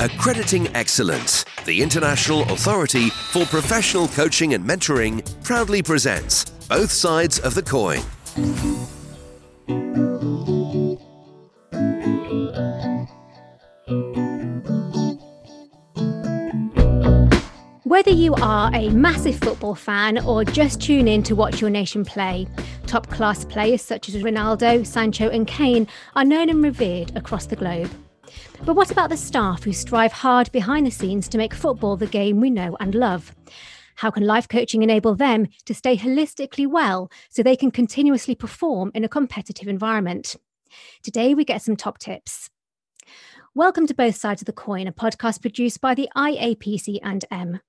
Accrediting Excellence, the international authority for professional coaching and mentoring, proudly presents Both Sides of the Coin. Whether you are a massive football fan or just tune in to watch your nation play, top class players such as Ronaldo, Sancho, and Kane are known and revered across the globe. But what about the staff who strive hard behind the scenes to make football the game we know and love? How can life coaching enable them to stay holistically well so they can continuously perform in a competitive environment? Today, we get some top tips. Welcome to Both Sides of the Coin, a podcast produced by the IAPC and M.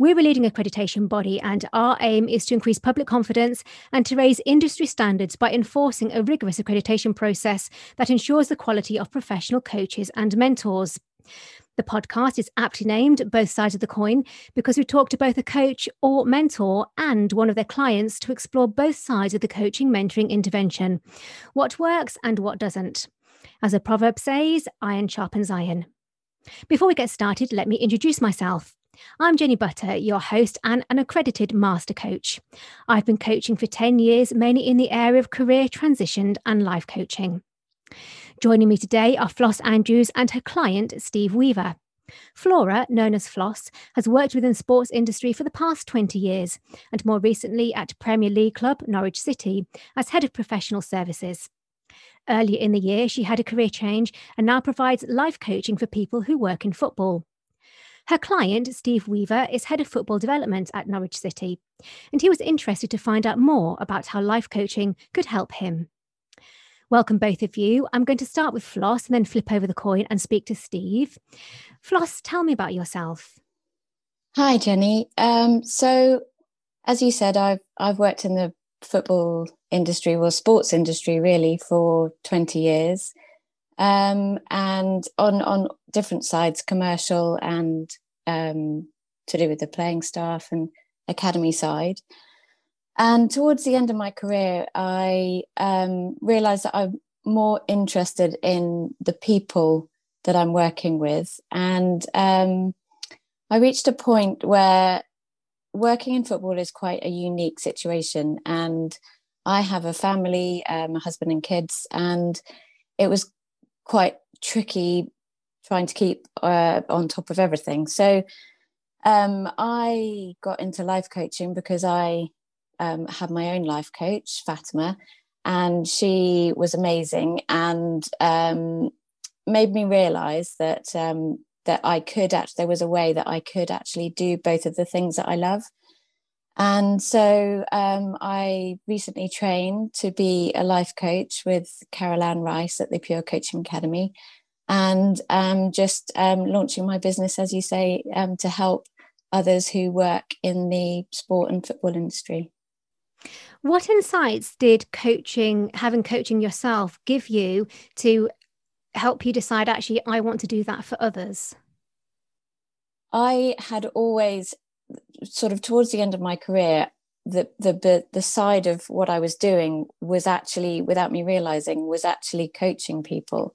We're a leading accreditation body, and our aim is to increase public confidence and to raise industry standards by enforcing a rigorous accreditation process that ensures the quality of professional coaches and mentors. The podcast is aptly named Both Sides of the Coin because we talk to both a coach or mentor and one of their clients to explore both sides of the coaching mentoring intervention what works and what doesn't. As a proverb says, iron sharpens iron. Before we get started, let me introduce myself. I'm Jenny Butter, your host and an accredited master coach. I've been coaching for 10 years, mainly in the area of career transition and life coaching. Joining me today are Floss Andrews and her client, Steve Weaver. Flora, known as Floss, has worked within the sports industry for the past 20 years and more recently at Premier League club Norwich City as head of professional services. Earlier in the year, she had a career change and now provides life coaching for people who work in football. Her client, Steve Weaver, is head of football development at Norwich City, and he was interested to find out more about how life coaching could help him. Welcome, both of you. I'm going to start with Floss and then flip over the coin and speak to Steve. Floss, tell me about yourself. Hi, Jenny. Um, so, as you said, I've I've worked in the football industry, well, sports industry, really, for 20 years um, and on on different sides, commercial and um, to do with the playing staff and academy side. And towards the end of my career, I um, realized that I'm more interested in the people that I'm working with. And um, I reached a point where working in football is quite a unique situation. And I have a family, um, a husband and kids, and it was quite tricky trying to keep uh, on top of everything. So um, I got into life coaching because I um, had my own life coach, Fatima, and she was amazing and um, made me realize that um, that I could actually there was a way that I could actually do both of the things that I love. And so um, I recently trained to be a life coach with Carol Ann Rice at the Pure Coaching Academy and um, just um, launching my business, as you say, um, to help others who work in the sport and football industry. What insights did coaching, having coaching yourself, give you to help you decide actually, I want to do that for others? I had always sort of towards the end of my career the the the side of what I was doing was actually without me realizing was actually coaching people.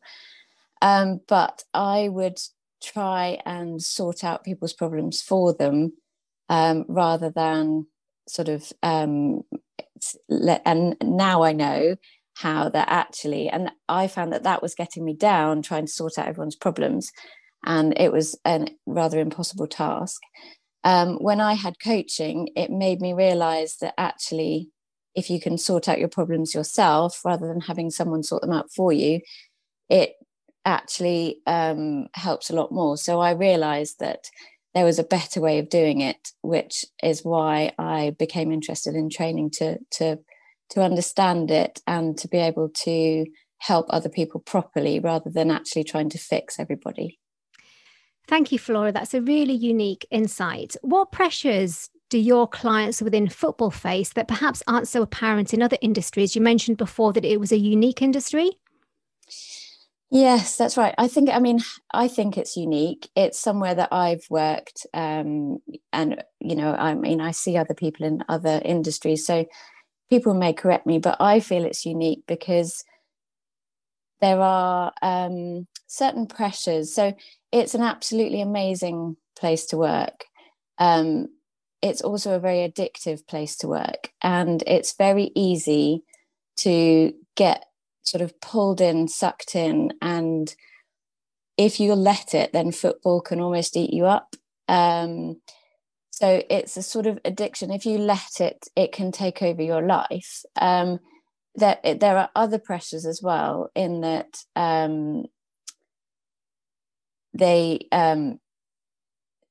Um, but I would try and sort out people's problems for them um, rather than sort of um, let, and now I know how that actually and I found that that was getting me down trying to sort out everyone's problems. And it was a rather impossible task um, when I had coaching, it made me realize that actually, if you can sort out your problems yourself rather than having someone sort them out for you, it actually um, helps a lot more. So I realized that there was a better way of doing it, which is why I became interested in training to to to understand it and to be able to help other people properly rather than actually trying to fix everybody. Thank you, Flora. That's a really unique insight. What pressures do your clients within football face that perhaps aren't so apparent in other industries? You mentioned before that it was a unique industry. Yes, that's right. I think, I mean, I think it's unique. It's somewhere that I've worked, um, and, you know, I mean, I see other people in other industries. So people may correct me, but I feel it's unique because there are um, certain pressures. So it's an absolutely amazing place to work. Um, it's also a very addictive place to work, and it's very easy to get sort of pulled in, sucked in, and if you let it, then football can almost eat you up. Um, so it's a sort of addiction. If you let it, it can take over your life. Um, there, there are other pressures as well in that um, they um,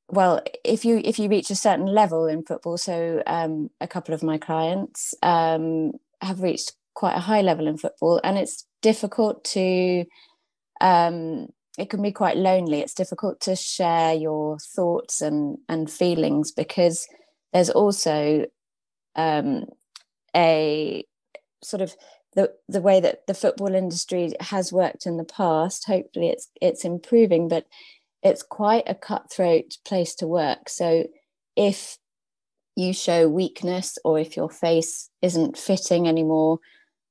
well if you if you reach a certain level in football so um, a couple of my clients um, have reached quite a high level in football and it's difficult to um, it can be quite lonely. It's difficult to share your thoughts and and feelings because there's also um, a sort of the the way that the football industry has worked in the past hopefully it's it's improving but it's quite a cutthroat place to work. So if you show weakness or if your face isn't fitting anymore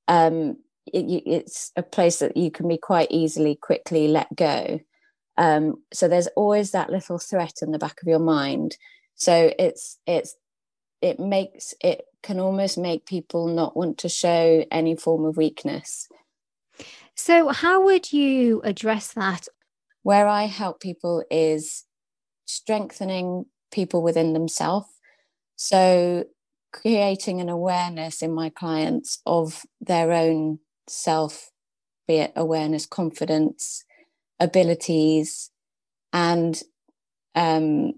um, it, it's a place that you can be quite easily quickly let go. Um, so there's always that little threat in the back of your mind. So it's it's it makes it can almost make people not want to show any form of weakness. So, how would you address that? Where I help people is strengthening people within themselves. So, creating an awareness in my clients of their own self, be it awareness, confidence, abilities, and um,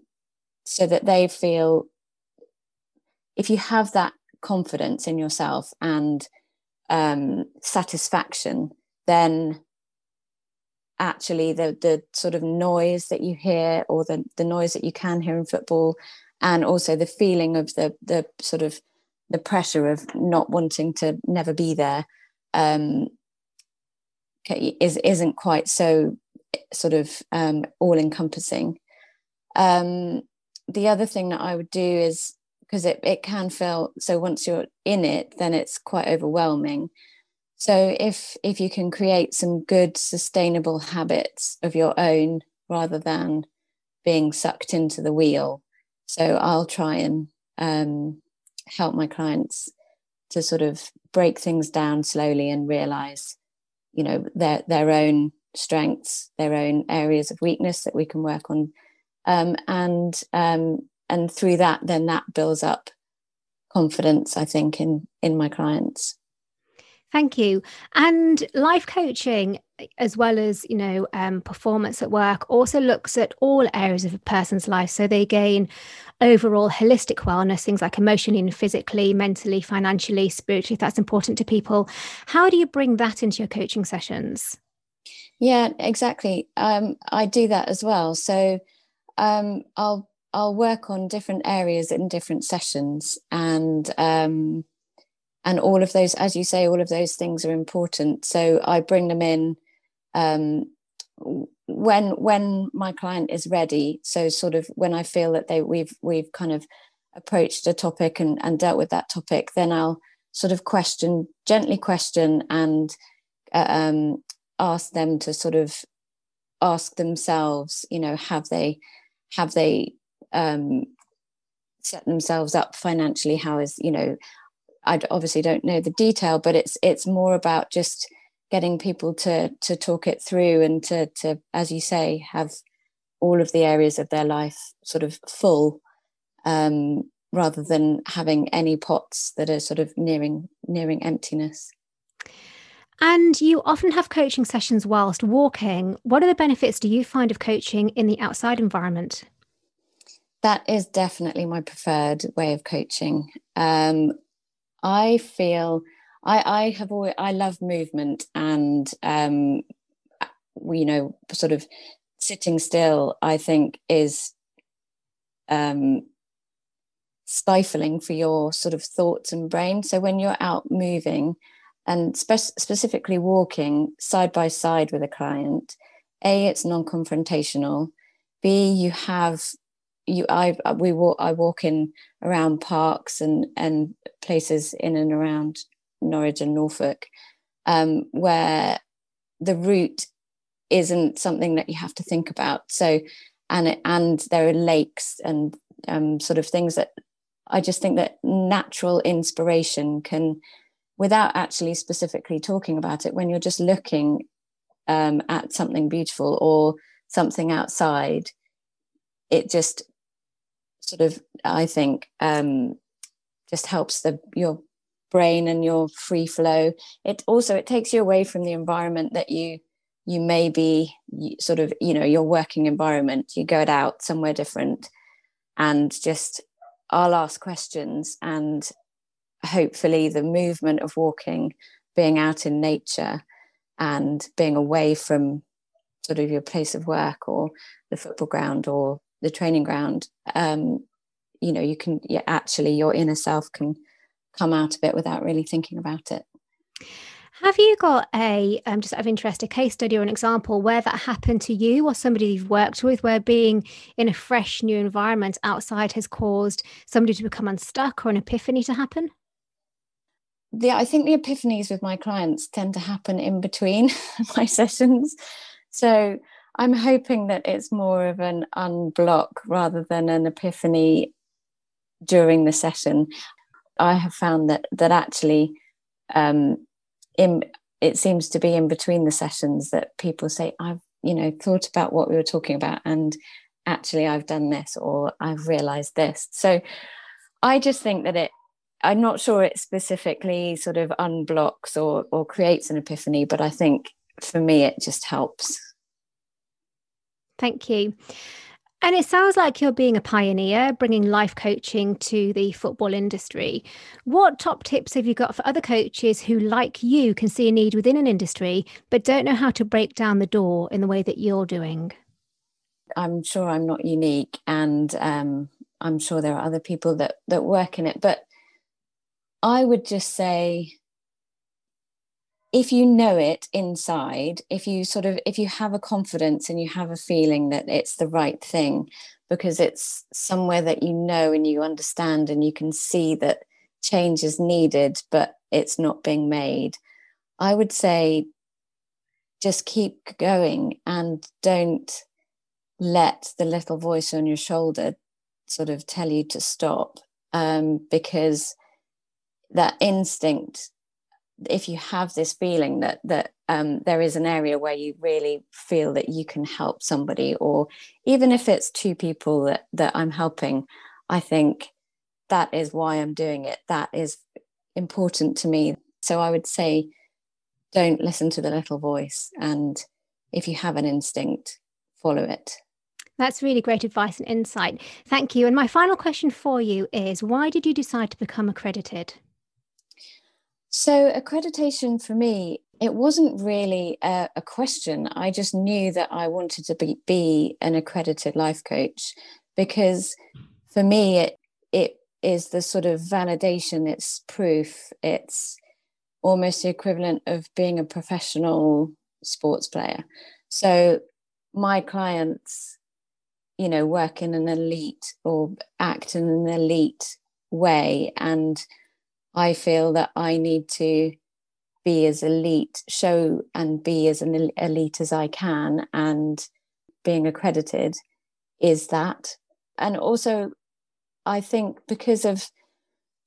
so that they feel if you have that confidence in yourself and um, satisfaction, then actually the the sort of noise that you hear or the the noise that you can hear in football and also the feeling of the the sort of the pressure of not wanting to never be there um, is isn't quite so sort of um, all encompassing. Um, the other thing that I would do is because it, it can feel so once you're in it then it's quite overwhelming. So if if you can create some good sustainable habits of your own rather than being sucked into the wheel so i'll try and um, help my clients to sort of break things down slowly and realize you know their their own strengths their own areas of weakness that we can work on. Um, and um, and through that then that builds up confidence i think in in my clients. Thank you. And life coaching as well as you know um, performance at work also looks at all areas of a person's life. So they gain overall holistic wellness things like emotionally and physically mentally financially spiritually that's important to people. How do you bring that into your coaching sessions? Yeah exactly. Um, i do that as well. So um, i'll I'll work on different areas in different sessions, and um, and all of those, as you say, all of those things are important. So I bring them in um, when when my client is ready. So sort of when I feel that they we've we've kind of approached a topic and, and dealt with that topic, then I'll sort of question gently question and uh, um, ask them to sort of ask themselves, you know, have they have they um, set themselves up financially how is you know i obviously don't know the detail but it's it's more about just getting people to to talk it through and to to as you say have all of the areas of their life sort of full um, rather than having any pots that are sort of nearing nearing emptiness. And you often have coaching sessions whilst walking. What are the benefits do you find of coaching in the outside environment that is definitely my preferred way of coaching. Um, I feel I, I have always I love movement and um, you know sort of sitting still. I think is um, stifling for your sort of thoughts and brain. So when you're out moving and spe- specifically walking side by side with a client, a it's non-confrontational. B you have you I we walk I walk in around parks and and places in and around Norwich and Norfolk um, where the route isn't something that you have to think about. So, and it, and there are lakes and um, sort of things that I just think that natural inspiration can, without actually specifically talking about it, when you're just looking um, at something beautiful or something outside, it just sort of, I think, um, just helps the your brain and your free flow. It also it takes you away from the environment that you you may be sort of you know your working environment. You go out somewhere different, and just I'll ask questions and hopefully the movement of walking, being out in nature, and being away from sort of your place of work or the football ground or the training ground um, you know you can yeah, actually your inner self can come out of it without really thinking about it have you got a um, just out of interest a case study or an example where that happened to you or somebody you've worked with where being in a fresh new environment outside has caused somebody to become unstuck or an epiphany to happen yeah, I think the epiphanies with my clients tend to happen in between my sessions. So I'm hoping that it's more of an unblock rather than an epiphany during the session. I have found that that actually um, in, it seems to be in between the sessions that people say, I've, you know, thought about what we were talking about and actually I've done this or I've realized this. So I just think that it I'm not sure it specifically sort of unblocks or or creates an epiphany, but I think for me it just helps. Thank you. And it sounds like you're being a pioneer, bringing life coaching to the football industry. What top tips have you got for other coaches who, like you, can see a need within an industry but don't know how to break down the door in the way that you're doing? I'm sure I'm not unique, and um, I'm sure there are other people that that work in it. But I would just say if you know it inside, if you sort of if you have a confidence and you have a feeling that it's the right thing because it's somewhere that you know and you understand and you can see that change is needed but it's not being made, I would say just keep going and don't let the little voice on your shoulder sort of tell you to stop um, because that instinct if you have this feeling that that um, there is an area where you really feel that you can help somebody or even if it's two people that that i'm helping i think that is why i'm doing it. That is important to me. So i would say don't listen to the little voice and if you have an instinct follow it. That's really great advice and insight. Thank you. And my final question for you is why did you decide to become accredited so, accreditation for me, it wasn't really a, a, question. I just knew that I wanted to be, be an accredited life coach because for me, it, it is the sort of validation, it's proof, it's almost the equivalent of being a professional sports player. So, my clients, you know, work in an elite or act in an elite way. And I feel that I need to be as elite, show and be as an elite as I can. And being accredited is that. And also, I think because of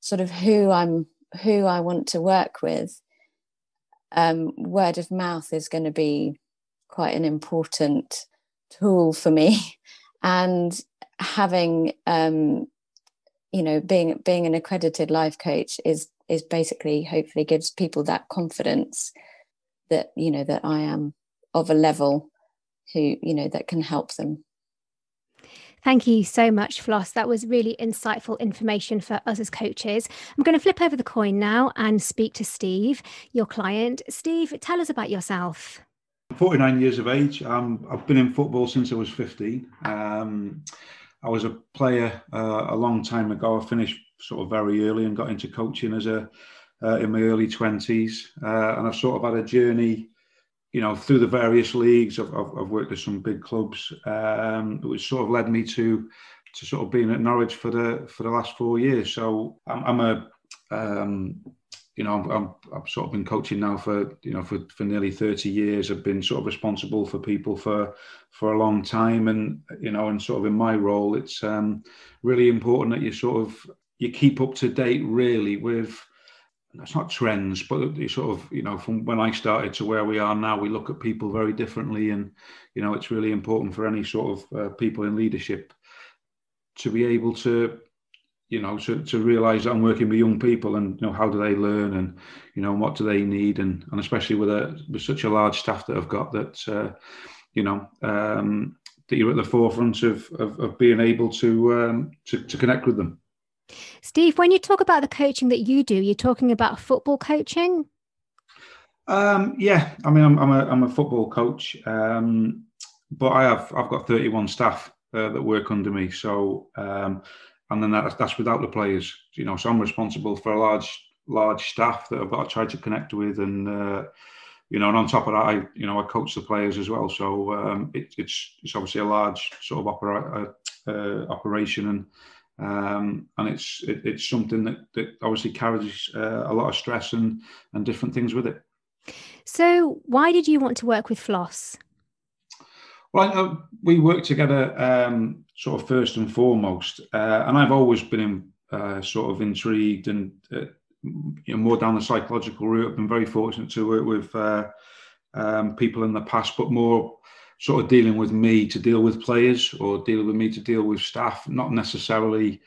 sort of who I'm, who I want to work with, um, word of mouth is going to be quite an important tool for me. And having um, you know being being an accredited life coach is is basically hopefully gives people that confidence that you know that I am of a level who you know that can help them Thank you so much, Floss. That was really insightful information for us as coaches. I'm going to flip over the coin now and speak to Steve, your client. Steve, tell us about yourself. 49 years of age. Um, I've been in football since I was 15. Um, I was a player uh, a long time ago. I finished sort of very early and got into coaching as a uh, in my early twenties, uh, and I've sort of had a journey, you know, through the various leagues. I've, I've, I've worked at some big clubs, um, which sort of led me to to sort of being at Norwich for the for the last four years. So I'm, I'm a um, you know, I'm, I've sort of been coaching now for you know for, for nearly thirty years. I've been sort of responsible for people for for a long time, and you know, and sort of in my role, it's um, really important that you sort of you keep up to date really with that's not trends, but you sort of, you know, from when I started to where we are now, we look at people very differently. And, you know, it's really important for any sort of uh, people in leadership to be able to you know, to, to realize that I'm working with young people and, you know, how do they learn and, you know, what do they need? And, and especially with a, with such a large staff that I've got that, uh, you know, um, that you're at the forefront of, of, of being able to, um, to, to connect with them. Steve, when you talk about the coaching that you do, you're talking about football coaching? Um, yeah, I mean, I'm, I'm, a, I'm a football coach, um, but I have, I've got 31 staff uh, that work under me. So, um, and then that's that's without the players. You know, so I'm responsible for a large large staff that I've got to try to connect with, and uh, you know, and on top of that, I you know I coach the players as well. So um, it, it's it's obviously a large sort of opera, uh, uh, operation, and um, and it's it, it's something that that obviously carries uh, a lot of stress and and different things with it. So, why did you want to work with Floss? Well, uh, we work together um, sort of first and foremost, uh, and I've always been in, uh, sort of intrigued and uh, you know, more down the psychological route. I've been very fortunate to work with uh, um, people in the past, but more sort of dealing with me to deal with players or dealing with me to deal with staff, not necessarily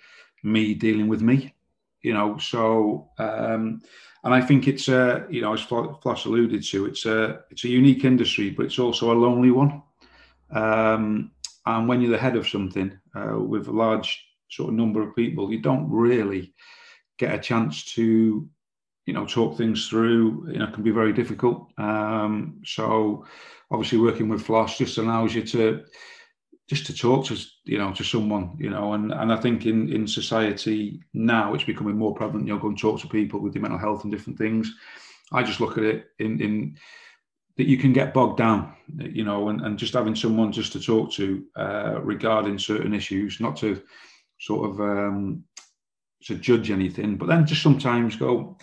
me dealing with me. You know, so um, and I think it's a you know as Floss alluded to, it's a it's a unique industry, but it's also a lonely one. Um, and when you're the head of something uh, with a large sort of number of people, you don't really get a chance to, you know, talk things through. You know, it can be very difficult. Um, so, obviously, working with Floss just allows you to just to talk to you know to someone you know and and I think in in society now it's becoming more prevalent you know go and talk to people with their mental health and different things I just look at it in in that you can get bogged down, you know, and, and just having someone just to talk to uh, regarding certain issues, not to sort of um, to judge anything, but then just sometimes go,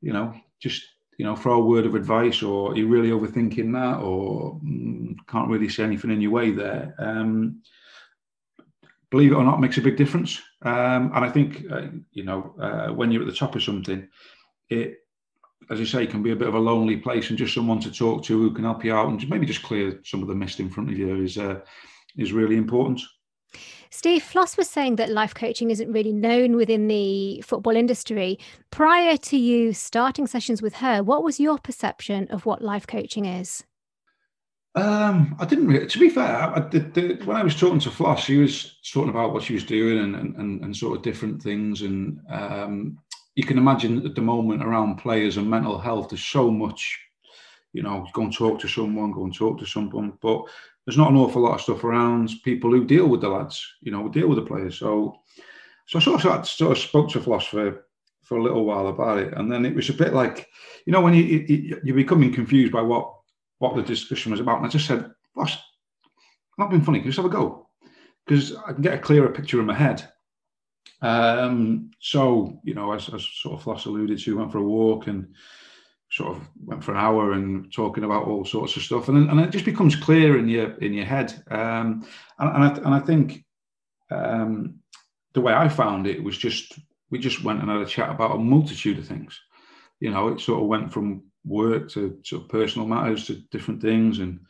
you know, just you know, throw a word of advice, or you're really overthinking that, or mm, can't really see anything in your way there. Um, believe it or not, makes a big difference. Um, and I think, uh, you know, uh, when you're at the top of something, it as you say, can be a bit of a lonely place, and just someone to talk to who can help you out and maybe just clear some of the mist in front of you is uh, is really important. Steve Floss was saying that life coaching isn't really known within the football industry. Prior to you starting sessions with her, what was your perception of what life coaching is? Um, I didn't really. To be fair, I, the, the, when I was talking to Floss, she was talking about what she was doing and and, and sort of different things, and um, you can imagine at the moment around players and mental health, there's so much, you know, go and talk to someone, go and talk to someone, but there's not an awful lot of stuff around people who deal with the lads, you know, deal with the players. So, so I sort of, sort of spoke to Floss for, for a little while about it, and then it was a bit like, you know, when you, you you're becoming confused by what what the discussion was about, and I just said, Floss, not being funny, can you just have a go? Because I can get a clearer picture in my head um, so, you know, as, as sort of Floss alluded to, went for a walk and sort of went for an hour and talking about all sorts of stuff, and and it just becomes clear in your in your head. Um, and, and, I, and I think um, the way I found it was just we just went and had a chat about a multitude of things. You know, it sort of went from work to sort of personal matters to different things, and,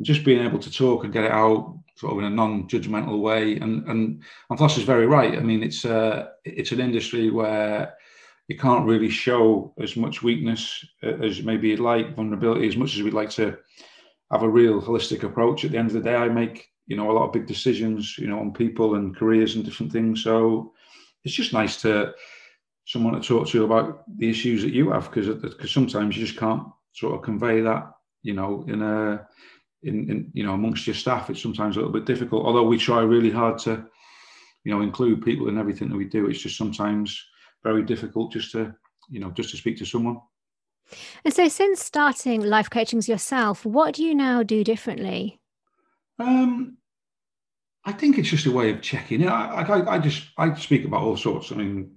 and just being able to talk and get it out sort of in a non-judgmental way. And and and Floss is very right. I mean, it's uh, it's an industry where you can't really show as much weakness as maybe you'd like, vulnerability, as much as we'd like to have a real holistic approach. At the end of the day, I make you know a lot of big decisions, you know, on people and careers and different things. So it's just nice to someone to talk to about the issues that you have because because sometimes you just can't sort of convey that you know in a in, in you know amongst your staff it's sometimes a little bit difficult although we try really hard to you know include people in everything that we do it's just sometimes very difficult just to you know just to speak to someone and so since starting life coachings yourself what do you now do differently um i think it's just a way of checking I, I, I just i speak about all sorts i mean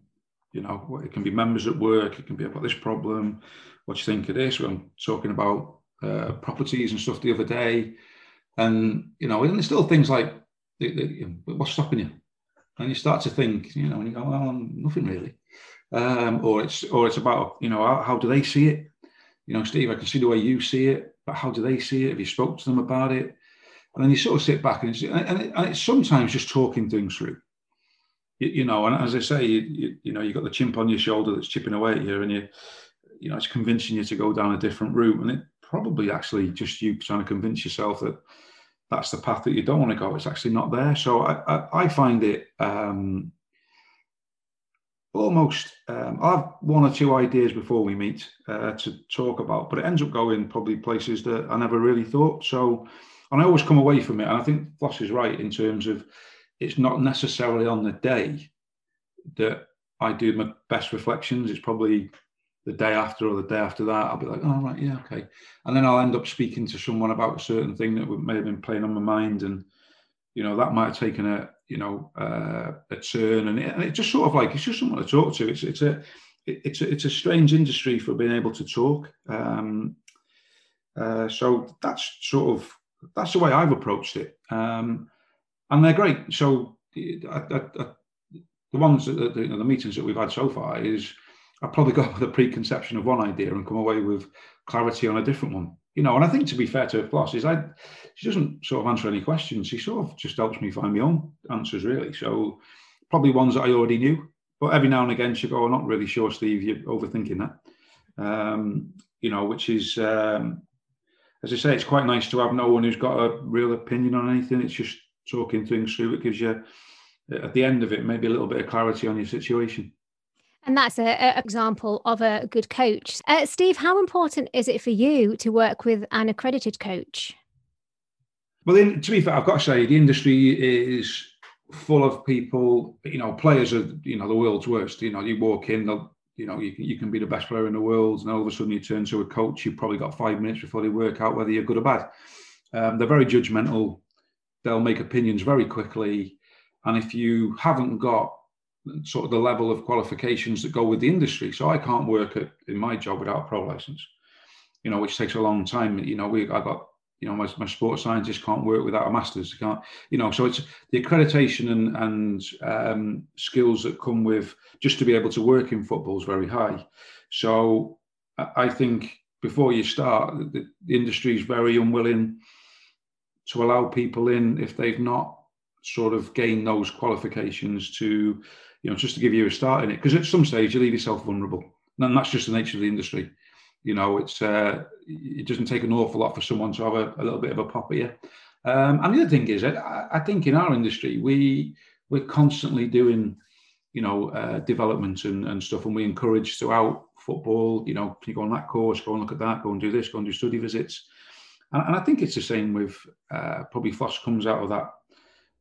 You know, it can be members at work. It can be about this problem. What do you think of this? I'm talking about uh, properties and stuff the other day, and you know, and there's still things like, what's stopping you? And you start to think, you know, and you go, well, nothing really. Um, or it's or it's about, you know, how, how do they see it? You know, Steve, I can see the way you see it, but how do they see it? Have you spoke to them about it? And then you sort of sit back and and, it, and it's sometimes just talking things through. You, you, know, and as I say, you, you, you know, you've got the chimp on your shoulder that's chipping away at you, and you, you know, it's convincing you to go down a different route, and it probably actually just you trying to convince yourself that that's the path that you don't want to go. It's actually not there. So I, I, I find it um, almost. Um, I have one or two ideas before we meet uh, to talk about, but it ends up going probably places that I never really thought. So and I always come away from it. And I think Floss is right in terms of it's not necessarily on the day that I do my best reflections. It's probably the day after or the day after that. I'll be like, oh, right, yeah, okay. And then I'll end up speaking to someone about a certain thing that may have been playing on my mind. And, you know, that might have taken a, you know, uh, a turn. And it, and it just sort of like, it's just someone to talk to. It's, it's a, it's a, it's a strange industry for being able to talk. Um, uh, so that's sort of that's the way I've approached it, um, and they're great. So I, I, I, the ones that the, the meetings that we've had so far is I probably got with a preconception of one idea and come away with clarity on a different one. You know, and I think to be fair to Floss is I she doesn't sort of answer any questions. She sort of just helps me find my own answers really. So probably ones that I already knew. But every now and again she'll go, I'm not really sure, Steve, you're overthinking that. Um, you know, which is um, as I say, it's quite nice to have no one who's got a real opinion on anything. It's just talking things through. It gives you, at the end of it, maybe a little bit of clarity on your situation. And that's an example of a good coach. Uh, Steve, how important is it for you to work with an accredited coach? Well, in, to be fair, I've got to say the industry is full of people. You know, players are you know the world's worst. You know, you walk in, you know, you can, you can be the best player in the world, and all of a sudden you turn to a coach, you've probably got five minutes before they work out whether you're good or bad. Um, they're very judgmental. They'll make opinions very quickly. And if you haven't got sort of the level of qualifications that go with the industry, so I can't work at, in my job without a pro license, you know, which takes a long time. You know, we I got you know, my, my sports scientist can't work without a master's. Can't, you know, so it's the accreditation and, and um, skills that come with just to be able to work in football is very high. So I think before you start, the, the industry is very unwilling to allow people in if they've not sort of gained those qualifications to, you know, just to give you a start in it. Because at some stage you leave yourself vulnerable. And that's just the nature of the industry. You know, it's uh, it doesn't take an awful lot for someone to have a, a little bit of a pop at you. Um, and the other thing is, I, I, think in our industry, we we're constantly doing, you know, uh, development and, and stuff, and we encourage throughout football. You know, you go on that course? Go and look at that. Go and do this. Go and do study visits. And, and I think it's the same with uh, probably Floss comes out of that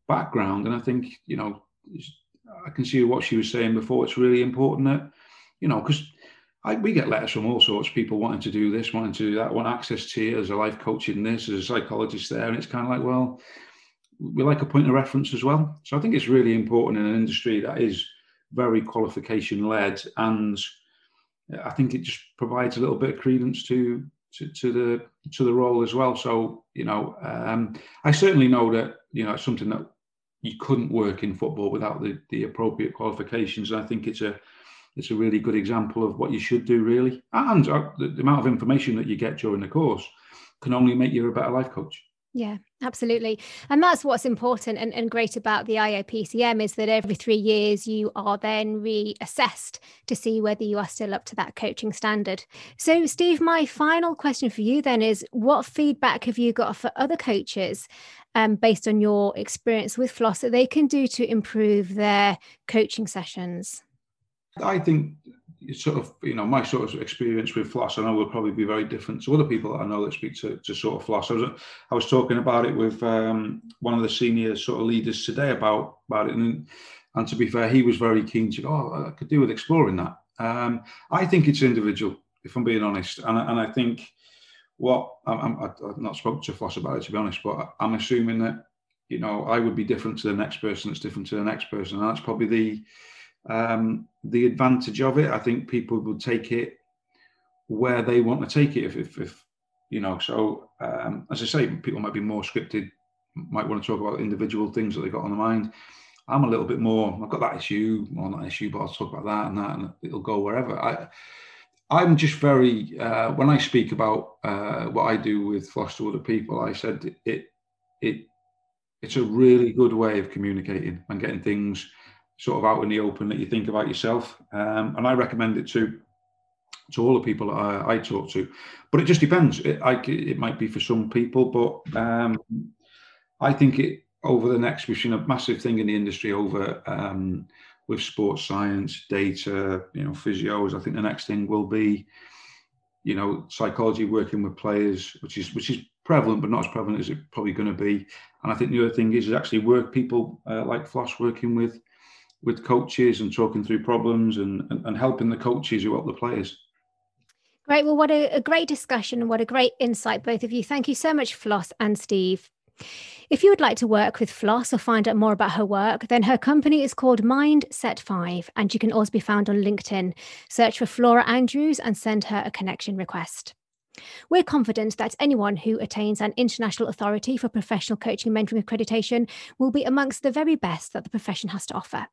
background, and I think you know, I can see what she was saying before. It's really important that you know because we get letters from all sorts of people wanting to do this, wanting to do that, want access to you as a life coach in this, as a psychologist there. And it's kind of like, well, we like a point of reference as well. So I think it's really important in an industry that is very qualification led. And I think it just provides a little bit of credence to, to, to the to the role as well. So, you know, um, I certainly know that, you know, it's something that you couldn't work in football without the, the appropriate qualifications. And I think it's a it's a really good example of what you should do, really. And uh, the, the amount of information that you get during the course can only make you a better life coach. Yeah, absolutely. And that's what's important and, and great about the IAPCM is that every three years you are then reassessed to see whether you are still up to that coaching standard. So, Steve, my final question for you then is what feedback have you got for other coaches um, based on your experience with Floss that they can do to improve their coaching sessions? I think sort of, you know, my sort of experience with floss, I know will probably be very different to other people that I know that speak to, to sort of floss. I was, I was talking about it with um, one of the senior sort of leaders today about, about it. And, and to be fair, he was very keen to go, oh, I could do with exploring that. Um, I think it's individual, if I'm being honest. And, and I think what I'm, I've not spoken to Floss about it, to be honest, but I'm assuming that, you know, I would be different to the next person that's different to the next person. And that's probably the, um, the advantage of it. I think people will take it where they want to take it. If, if, if you know, so um, as I say, people might be more scripted, might want to talk about individual things that they got on the mind. I'm a little bit more. I've got that issue, or not issue, but I'll talk about that and that, and it'll go wherever. I, I'm just very uh, when I speak about uh, what I do with to other people. I said it it it's a really good way of communicating and getting things sort of out in the open that you think about yourself. Um, and I recommend it to to all the people I, I talk to. But it just depends. It, I, it might be for some people, but um, I think it over the next we've seen a massive thing in the industry over um, with sports science, data, you know, physios. I think the next thing will be, you know, psychology working with players, which is which is prevalent, but not as prevalent as it's probably going to be. And I think the other thing is, is actually work people uh, like Floss working with with coaches and talking through problems and, and, and helping the coaches who help the players. Great. Well, what a, a great discussion. and What a great insight, both of you. Thank you so much, Floss and Steve. If you would like to work with Floss or find out more about her work, then her company is called Mindset 5 and you can also be found on LinkedIn. Search for Flora Andrews and send her a connection request. We're confident that anyone who attains an international authority for professional coaching and mentoring accreditation will be amongst the very best that the profession has to offer.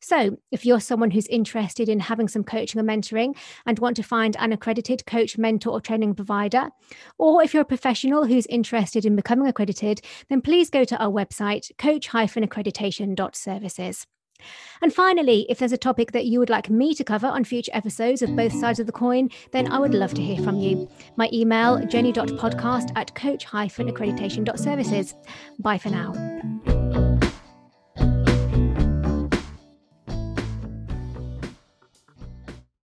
So, if you're someone who's interested in having some coaching or mentoring and want to find an accredited coach, mentor, or training provider, or if you're a professional who's interested in becoming accredited, then please go to our website, coach-accreditation.services. And finally, if there's a topic that you would like me to cover on future episodes of Both Sides of the Coin, then I would love to hear from you. My email, jenny.podcast at coach-accreditation.services. Bye for now.